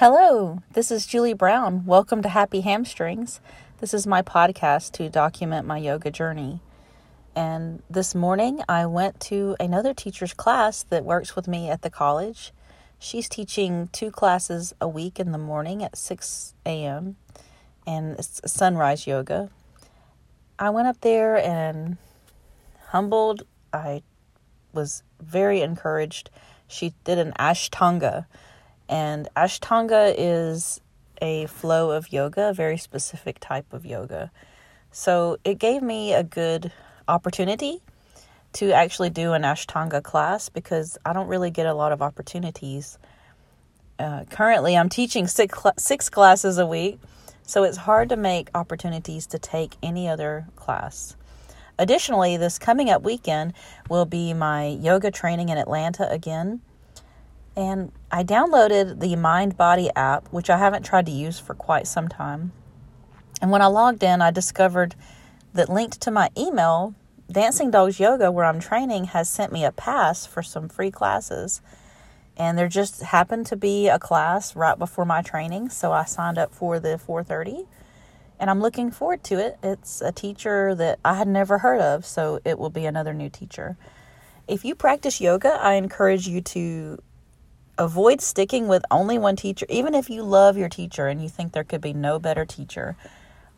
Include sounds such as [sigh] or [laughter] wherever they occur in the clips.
Hello, this is Julie Brown. Welcome to Happy Hamstrings. This is my podcast to document my yoga journey. And this morning I went to another teacher's class that works with me at the college. She's teaching two classes a week in the morning at 6 a.m. and it's sunrise yoga. I went up there and humbled. I was very encouraged. She did an Ashtanga and Ashtanga is a flow of yoga, a very specific type of yoga. So it gave me a good opportunity to actually do an Ashtanga class because I don't really get a lot of opportunities. Uh, currently, I'm teaching six, cl- six classes a week, so it's hard to make opportunities to take any other class. Additionally, this coming up weekend will be my yoga training in Atlanta again. And I downloaded the Mind Body app, which I haven't tried to use for quite some time. And when I logged in, I discovered that linked to my email, Dancing Dogs Yoga, where I'm training, has sent me a pass for some free classes. And there just happened to be a class right before my training, so I signed up for the 4:30 and I'm looking forward to it. It's a teacher that I had never heard of, so it will be another new teacher. If you practice yoga, I encourage you to avoid sticking with only one teacher, even if you love your teacher and you think there could be no better teacher.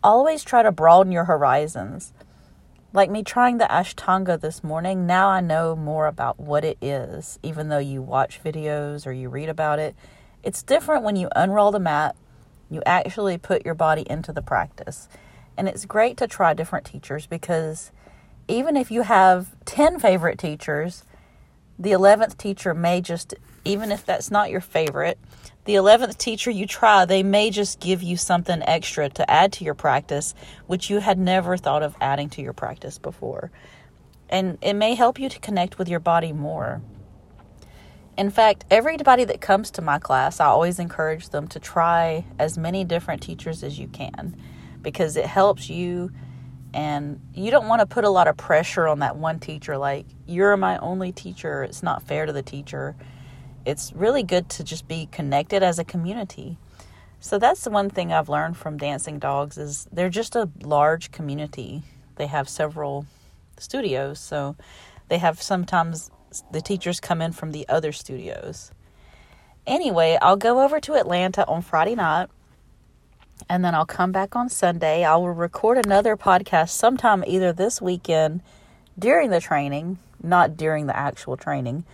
Always try to broaden your horizons. Like me trying the Ashtanga this morning, now I know more about what it is, even though you watch videos or you read about it. It's different when you unroll the mat, you actually put your body into the practice. And it's great to try different teachers because even if you have 10 favorite teachers, the 11th teacher may just even if that's not your favorite, the 11th teacher you try, they may just give you something extra to add to your practice, which you had never thought of adding to your practice before. And it may help you to connect with your body more. In fact, everybody that comes to my class, I always encourage them to try as many different teachers as you can because it helps you and you don't want to put a lot of pressure on that one teacher like you're my only teacher it's not fair to the teacher it's really good to just be connected as a community. So that's the one thing I've learned from Dancing Dogs is they're just a large community. They have several studios, so they have sometimes the teachers come in from the other studios. Anyway, I'll go over to Atlanta on Friday night and then I'll come back on Sunday. I will record another podcast sometime either this weekend during the training, not during the actual training,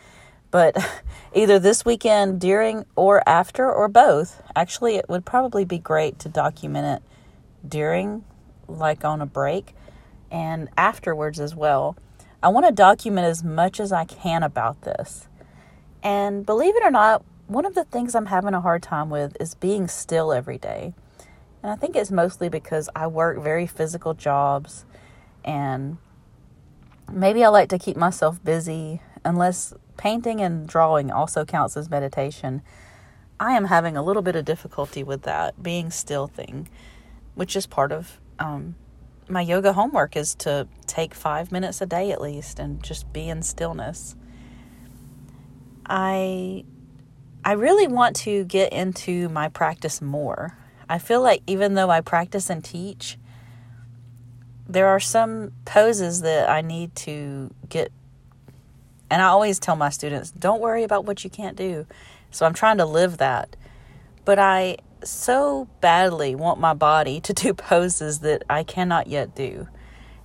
but [laughs] either this weekend, during, or after, or both. Actually, it would probably be great to document it during, like on a break, and afterwards as well. I want to document as much as I can about this. And believe it or not, one of the things I'm having a hard time with is being still every day. And I think it's mostly because I work very physical jobs and maybe I like to keep myself busy unless painting and drawing also counts as meditation. I am having a little bit of difficulty with that being still thing, which is part of um, my yoga homework is to take five minutes a day at least and just be in stillness. I I really want to get into my practice more. I feel like even though I practice and teach, there are some poses that I need to get and I always tell my students, don't worry about what you can't do. So I'm trying to live that. But I so badly want my body to [laughs] do poses that I cannot yet do.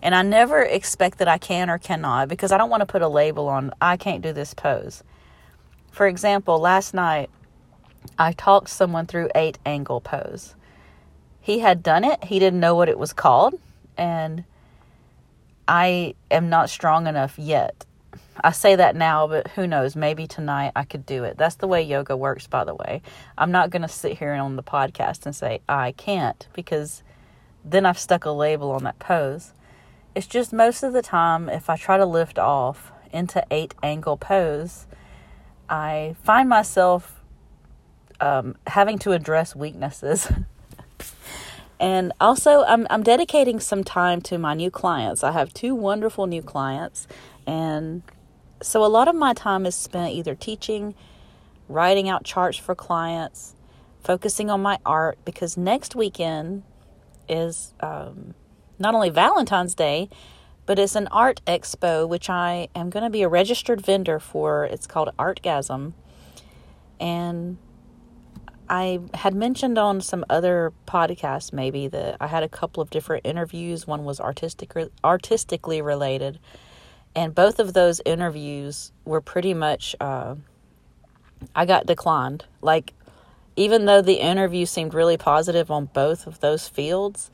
And I never expect that I can or cannot because I don't want to put a label on, I can't do this pose. For example, last night I talked someone through eight angle pose. He had done it, he didn't know what it was called, and I am not strong enough yet I say that now, but who knows? Maybe tonight I could do it. That's the way yoga works, by the way. I'm not going to sit here on the podcast and say I can't because then I've stuck a label on that pose. It's just most of the time, if I try to lift off into eight angle pose, I find myself um, having to address weaknesses. [laughs] and also, I'm, I'm dedicating some time to my new clients. I have two wonderful new clients, and so a lot of my time is spent either teaching, writing out charts for clients, focusing on my art because next weekend is um, not only Valentine's Day, but it's an art expo, which I am going to be a registered vendor for. It's called Artgasm. And I had mentioned on some other podcasts, maybe, that I had a couple of different interviews. One was artistic, artistically related. And both of those interviews were pretty much, uh, I got declined. Like, even though the interview seemed really positive on both of those fields,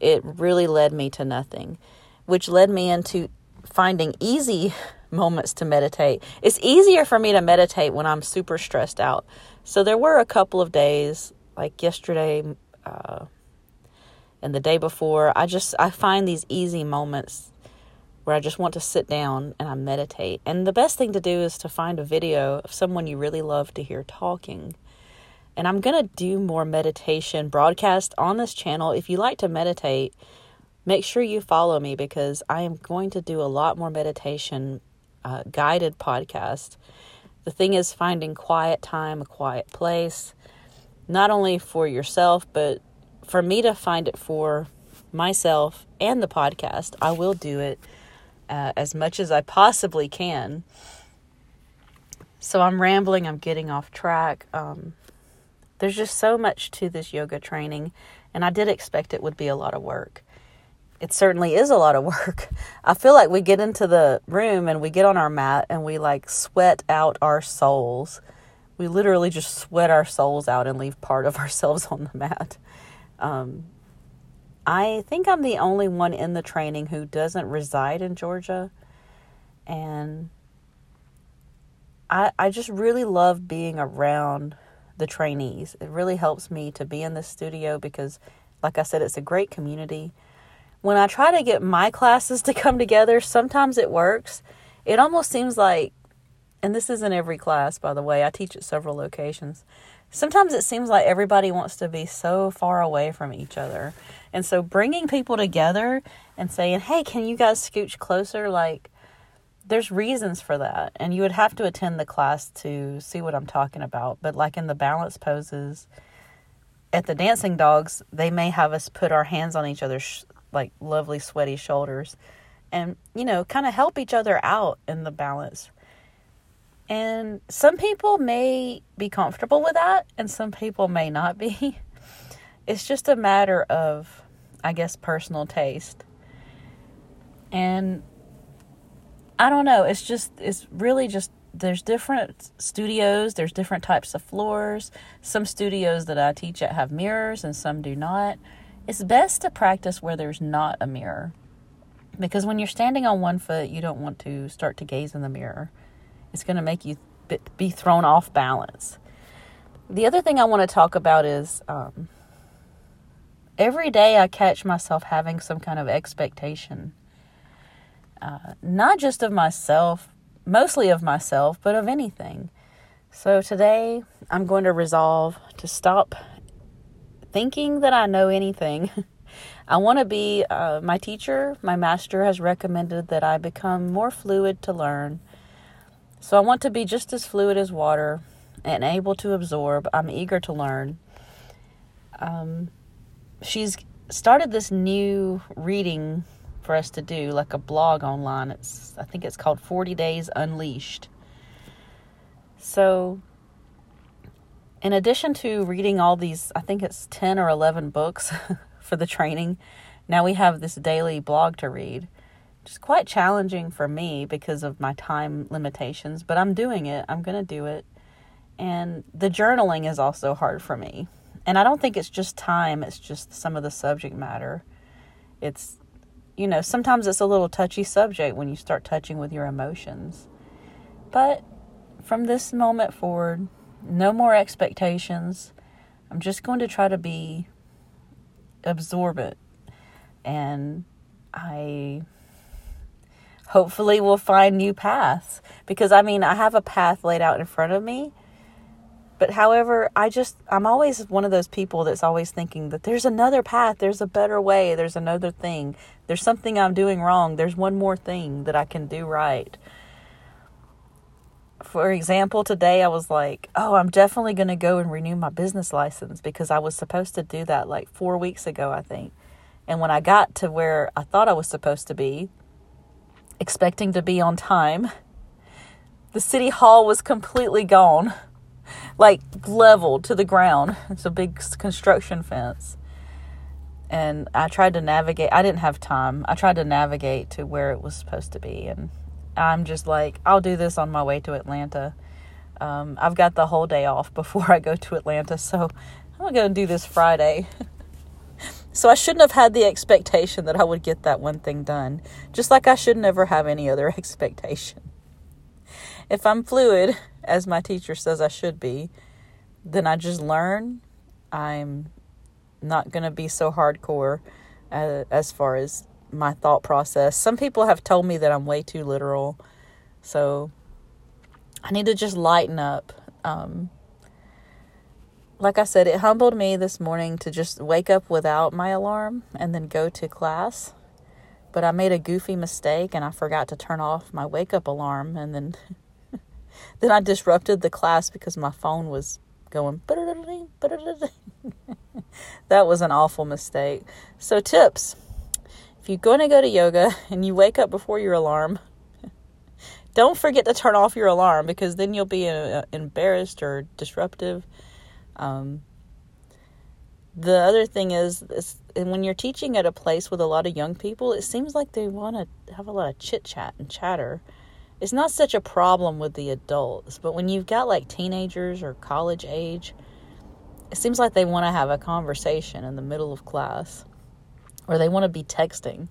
it really led me to nothing, which led me into finding easy [laughs] moments to meditate. It's easier for me to meditate when I'm super stressed out. So there were a couple of days, like yesterday uh, and the day before, I just I find these easy moments where I just want to sit down and I meditate. And the best thing to do is to find a video of someone you really love to hear talking and I'm going to do more meditation broadcast on this channel. If you like to meditate, make sure you follow me because I am going to do a lot more meditation uh, guided podcast. The thing is finding quiet time, a quiet place, not only for yourself, but for me to find it for myself and the podcast. I will do it uh, as much as I possibly can. So I'm rambling, I'm getting off track. Um, there's just so much to this yoga training, and I did expect it would be a lot of work. It certainly is a lot of [laughs] work. I feel like we get into the room and we get on our mat and we like sweat out our souls. We literally just sweat our souls out and leave part of [laughs] ourselves on the mat. Um, I think I'm the only one in the training who doesn't reside in Georgia. And I, I just really love being around the trainees. It really helps me to be in the studio because, like I said, it's a great community. When I try to get my classes [laughs] to come together, sometimes it works. It almost seems like, and this isn't every class, by the way, I teach at several locations. Sometimes it seems like everybody wants to be so far away from each other. And so bringing people together and saying, hey, can you guys scooch closer? Like, there's reasons for that and you would have to attend the class to see what i'm talking about but like in the balance poses at the dancing dogs they may have us put our hands on each other's like lovely sweaty shoulders and you know kind of help each other out in the balance and some people may be comfortable with that and some people may not be [laughs] it's just a matter of i guess personal taste and I don't know. It's just, it's really just, there's different studios, there's different types of floors. Some studios that I teach at have mirrors and some do not. It's best to practice where there's not a mirror. Because when you're standing on one foot, you don't want to start to gaze in the mirror. It's going to make you be thrown off balance. The other thing I want to talk about is um, every day I catch myself having some kind of expectation uh, not just of myself, mostly of myself, but of anything. So today I'm going to resolve to stop thinking that I know anything. [laughs] I want to be uh, my teacher, my master has recommended that I become more fluid to learn. So I want to be just as fluid as water and able to absorb. I'm eager to learn. Um, she's started this new reading for us to do, like a blog online. It's I think it's called 40 Days Unleashed. So in addition to reading all these, I think it's 10 or 11 books [laughs] for the training, now we have this daily blog to read. Is quite challenging for me because of my time limitations, but I'm doing it. I'm going to do it. And the journaling is also hard for me. And I don't think it's just time, it's just some of the subject matter. It's you know, sometimes it's a little touchy subject when you start touching with your emotions. But from this moment forward, no more expectations. I'm just going to try to be absorbent. And I hopefully we'll find new paths. Because I mean, I have a path laid out in front of me but however, I just, I'm always one of those people that's always thinking that there's another path, there's a better way, there's another thing, there's something I'm doing wrong, there's one more thing that I can do right. for example, today I was like, oh, I'm definitely going to go and renew my business license because I was supposed to do that like four weeks ago, I think. And when I got to where I thought I was supposed to be, expecting to be on time, the city hall was completely gone, like leveled to the ground. It's a big construction fence. And I tried to navigate, I didn't have time. I tried to navigate to where it was supposed to be. And I'm just like, I'll do this on my way to Atlanta. Um, I've got the whole day off [laughs] before I go to Atlanta, so I'm going to do this Friday. [laughs] so I shouldn't have had the expectation that I would get that one thing done, just like I should never have any other [laughs] expectation. If I'm fluid, as my teacher says I should be, then I just learn. I'm not going to be so hardcore uh, as far as my thought process. Some people have told me that I'm way too literal. So I need to just lighten up. Um, like I said, it humbled me this morning to just wake up without my alarm and then go to class. But I made a goofy mistake and I forgot to turn off my wake up alarm and then [laughs] then I disrupted the class because my phone was going [laughs] that was an awful mistake. So tips if you're going to go to yoga [laughs] and you wake up before your alarm, don't forget to turn off your alarm because then you'll be uh, embarrassed or disruptive. Um, the other thing is, is when you're teaching at a place with a lot of young people, it seems like they want to have a lot of chit chat and chatter. It's not such a problem with the adults, but when you've got like teenagers or college age, it seems like they want to have a conversation in the middle of class or they want to be texting.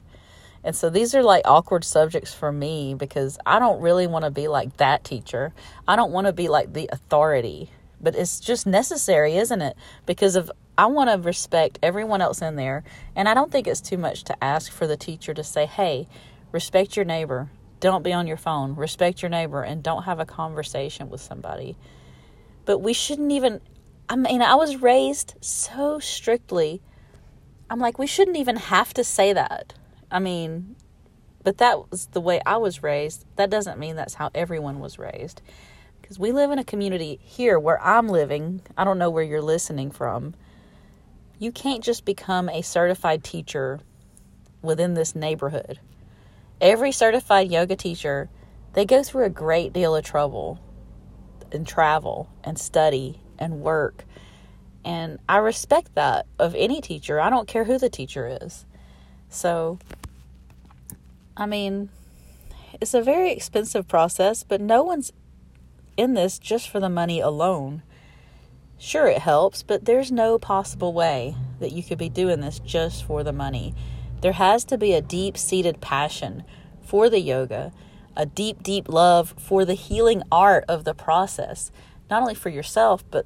And so these are like awkward subjects for me because I don't really want to be like that teacher. I don't want to be like the authority, but it's just necessary, isn't it? Because of I want to respect everyone else in there, and I don't think it's too much to ask for the teacher to say, "Hey, respect your neighbor. Don't be on your phone. Respect your neighbor and don't have a conversation with somebody." But we shouldn't even I mean, I was raised so strictly I'm like, we shouldn't even have to say that. I mean, but that was the way I was raised. That doesn't mean that's how everyone was raised. Because we live in a community here where I'm living. I don't know where you're listening from. You can't just become a certified teacher within this neighborhood. Every certified yoga teacher, they go through a great deal of trouble and travel and study and work and I respect that of any teacher. I don't care who the teacher is. So, I mean, it's a very expensive process, but no one's in this just for the money alone. Sure, it helps, but there's no possible way that you could be doing this just for the money. There has to be a deep seated passion for the yoga, a deep, deep love for the healing art of the process, not only for yourself, but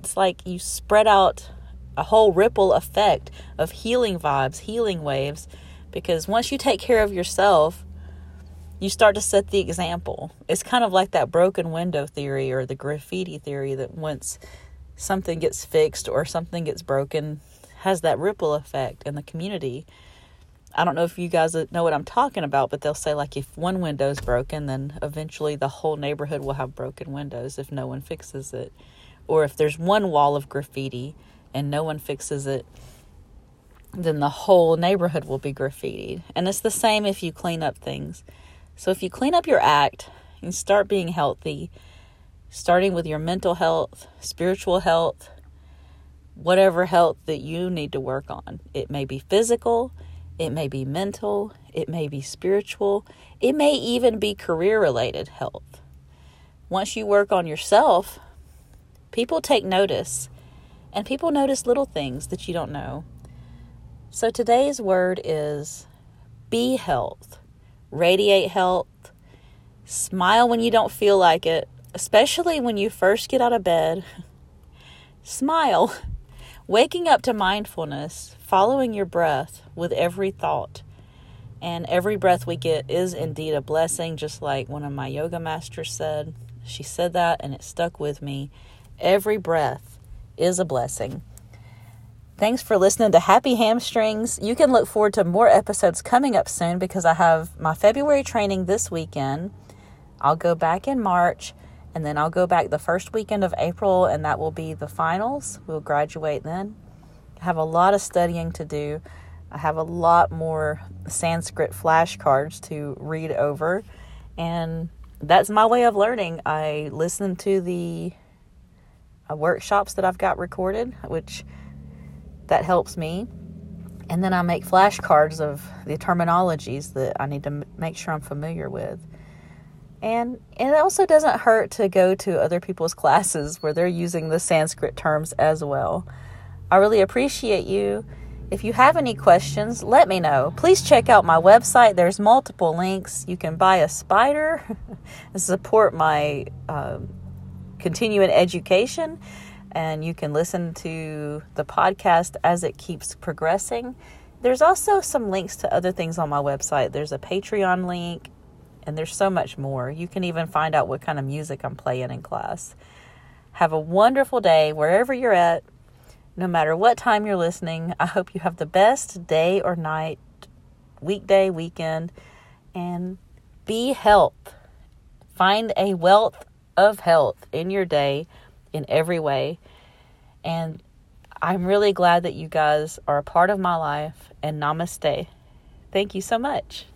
it's like you spread out a whole ripple effect of healing vibes, healing waves, because once you take care of yourself, you start to set the example. It's kind of like that broken window theory or the graffiti theory that once something gets fixed or something gets broken, has that ripple effect in the community. I don't know if you guys know what I'm talking about, but they'll say, like, if one window is broken, then eventually the whole neighborhood will have broken windows if no one fixes it or if there's one wall of graffiti and no one fixes it, then the whole neighborhood will be graffitied. And it's the same if you clean up things. So if you clean up your act and start being healthy, starting with your mental health, spiritual health, whatever health that you need to work on. It may be physical, it may be mental, it may be spiritual, it may even be career related health. Once you work on yourself, People take notice, and people notice little things that you don't know. So today's word is be health, radiate health, smile when you don't feel like it, especially when you first get out of bed. [laughs] smile. Waking up to mindfulness, following your breath with every thought. And every breath we get is indeed a blessing, just like one of my yoga masters said. She said that, and it stuck with me. Every breath is a blessing. Thanks for listening to Happy Hamstrings. You can look forward to more episodes coming up soon because I have my February training this weekend. I'll go back in March And then I'll go back the first weekend of April, and that will be the finals. We'll graduate then. I have a lot of studying to do. I have a lot more Sanskrit flashcards to read over, and that's my way of learning. I listen to the uh, workshops that I've got recorded, which that helps me. And then I make flashcards of the terminologies that I need to m- make sure I'm familiar with. And it also doesn't hurt to go to other people's [laughs] classes where they're using the Sanskrit terms as well. I really appreciate you. If you have any questions, let me know. Please check out my website. There's multiple links. You can buy a spider [laughs] and support my um, continuing education, and you can listen to the podcast as it keeps progressing. There's also some links to other things on my website. There's a Patreon link and there's so much more. You can even find out what kind of music I'm playing in class. Have a wonderful day wherever you're at. No matter what time you're listening, I hope you have the best day or night, weekday, weekend, and be health. Find a wealth of health in your day in every way. And I'm really glad that you guys are a part of my life. And namaste. Thank you so much.